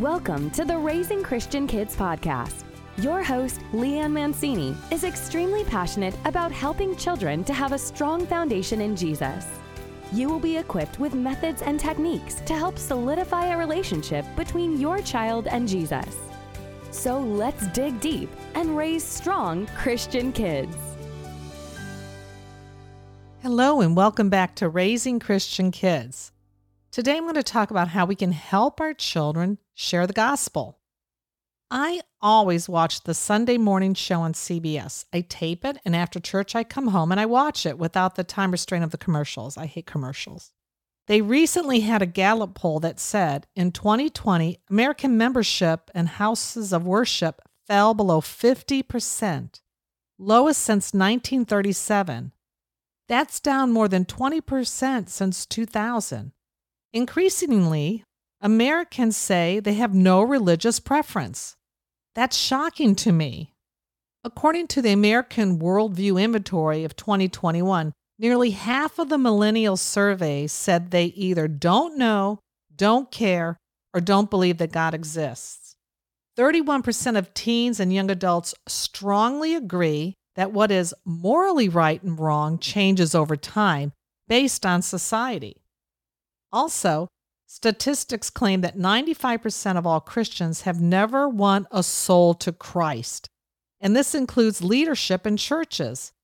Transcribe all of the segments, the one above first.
Welcome to the Raising Christian Kids podcast. Your host, Leanne Mancini, is extremely passionate about helping children to have a strong foundation in Jesus. You will be equipped with methods and techniques to help solidify a relationship between your child and Jesus. So let's dig deep and raise strong Christian kids. Hello, and welcome back to Raising Christian Kids. Today I'm going to talk about how we can help our children share the gospel. I always watch the Sunday morning show on CBS. I tape it, and after church, I come home and I watch it without the time restraint of the commercials. I hate commercials. They recently had a Gallup poll that said in 2020, American membership and houses of worship fell below 50%, lowest since 1937. That's down more than 20% since 2000. Increasingly, Americans say they have no religious preference. That's shocking to me. According to the American Worldview Inventory of 2021, nearly half of the millennial survey said they either don't know, don't care, or don't believe that God exists. 31% of teens and young adults strongly agree that what is morally right and wrong changes over time based on society. Also, statistics claim that 95% of all Christians have never won a soul to Christ. And this includes leadership in churches.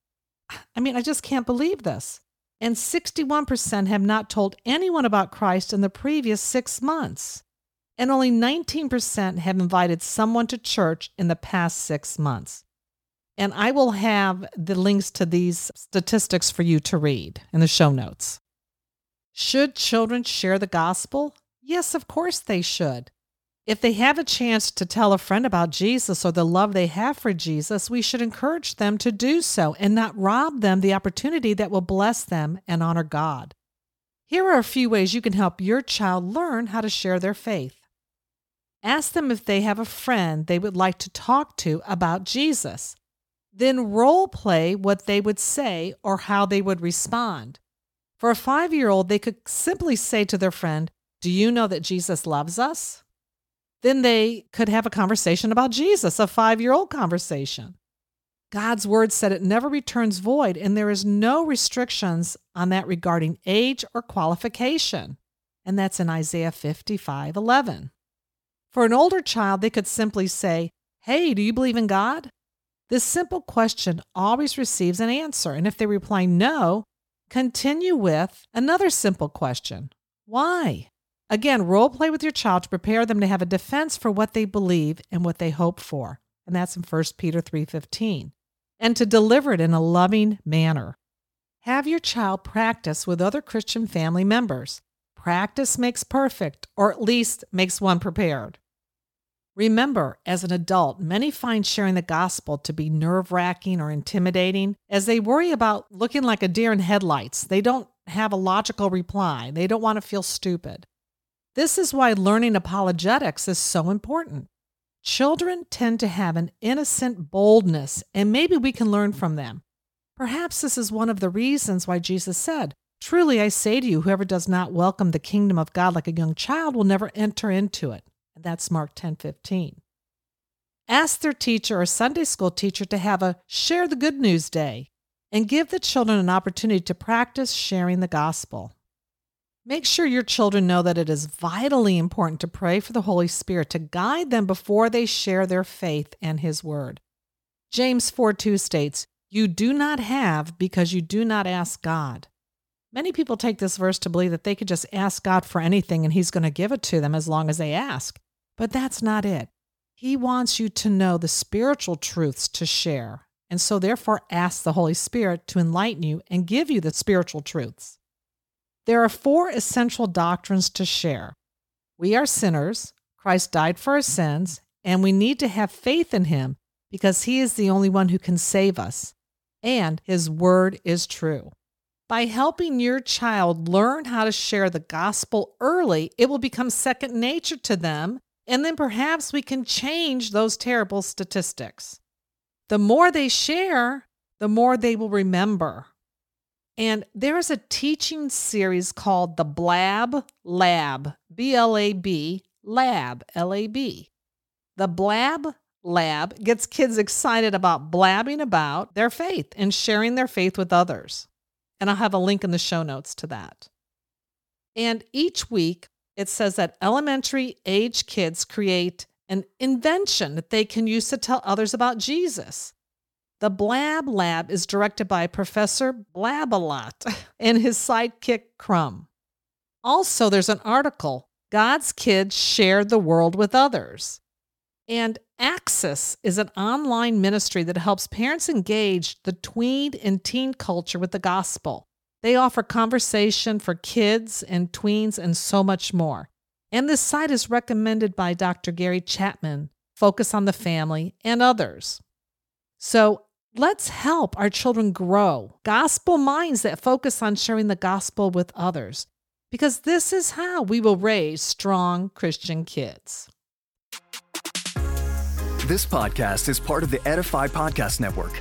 I mean, I just can't believe this. And 61% have not told anyone about Christ in the previous six months. And only 19% have invited someone to church in the past six months. And I will have the links to these statistics for you to read in the show notes. Should children share the gospel? Yes, of course they should. If they have a chance to tell a friend about Jesus or the love they have for Jesus, we should encourage them to do so and not rob them the opportunity that will bless them and honor God. Here are a few ways you can help your child learn how to share their faith. Ask them if they have a friend they would like to talk to about Jesus. Then role play what they would say or how they would respond. For a five year old, they could simply say to their friend, Do you know that Jesus loves us? Then they could have a conversation about Jesus, a five year old conversation. God's word said it never returns void, and there is no restrictions on that regarding age or qualification. And that's in Isaiah 55 11. For an older child, they could simply say, Hey, do you believe in God? This simple question always receives an answer, and if they reply no, Continue with another simple question Why? Again, role play with your child to prepare them to have a defense for what they believe and what they hope for. And that's in 1 Peter 3:15. And to deliver it in a loving manner. Have your child practice with other Christian family members. Practice makes perfect, or at least makes one prepared. Remember, as an adult, many find sharing the gospel to be nerve wracking or intimidating as they worry about looking like a deer in headlights. They don't have a logical reply, they don't want to feel stupid. This is why learning apologetics is so important. Children tend to have an innocent boldness, and maybe we can learn from them. Perhaps this is one of the reasons why Jesus said, Truly I say to you, whoever does not welcome the kingdom of God like a young child will never enter into it. That's Mark 10 15. Ask their teacher or Sunday school teacher to have a Share the Good News Day and give the children an opportunity to practice sharing the gospel. Make sure your children know that it is vitally important to pray for the Holy Spirit to guide them before they share their faith and His Word. James 4 2 states, You do not have because you do not ask God. Many people take this verse to believe that they could just ask God for anything and He's going to give it to them as long as they ask. But that's not it. He wants you to know the spiritual truths to share. And so, therefore, ask the Holy Spirit to enlighten you and give you the spiritual truths. There are four essential doctrines to share. We are sinners, Christ died for our sins, and we need to have faith in Him because He is the only one who can save us, and His word is true. By helping your child learn how to share the gospel early, it will become second nature to them and then perhaps we can change those terrible statistics. The more they share, the more they will remember. And there is a teaching series called the Blab Lab, B L A B Lab, L A B. The Blab Lab gets kids excited about blabbing about their faith and sharing their faith with others. And I'll have a link in the show notes to that. And each week, it says that elementary age kids create an invention that they can use to tell others about Jesus. The Blab Lab is directed by Professor Blabalot and his sidekick Crumb. Also, there's an article God's Kids Share the World with Others. And Axis is an online ministry that helps parents engage the tween and teen culture with the gospel. They offer conversation for kids and tweens and so much more. And this site is recommended by Dr. Gary Chapman, Focus on the Family, and others. So let's help our children grow gospel minds that focus on sharing the gospel with others, because this is how we will raise strong Christian kids. This podcast is part of the Edify Podcast Network.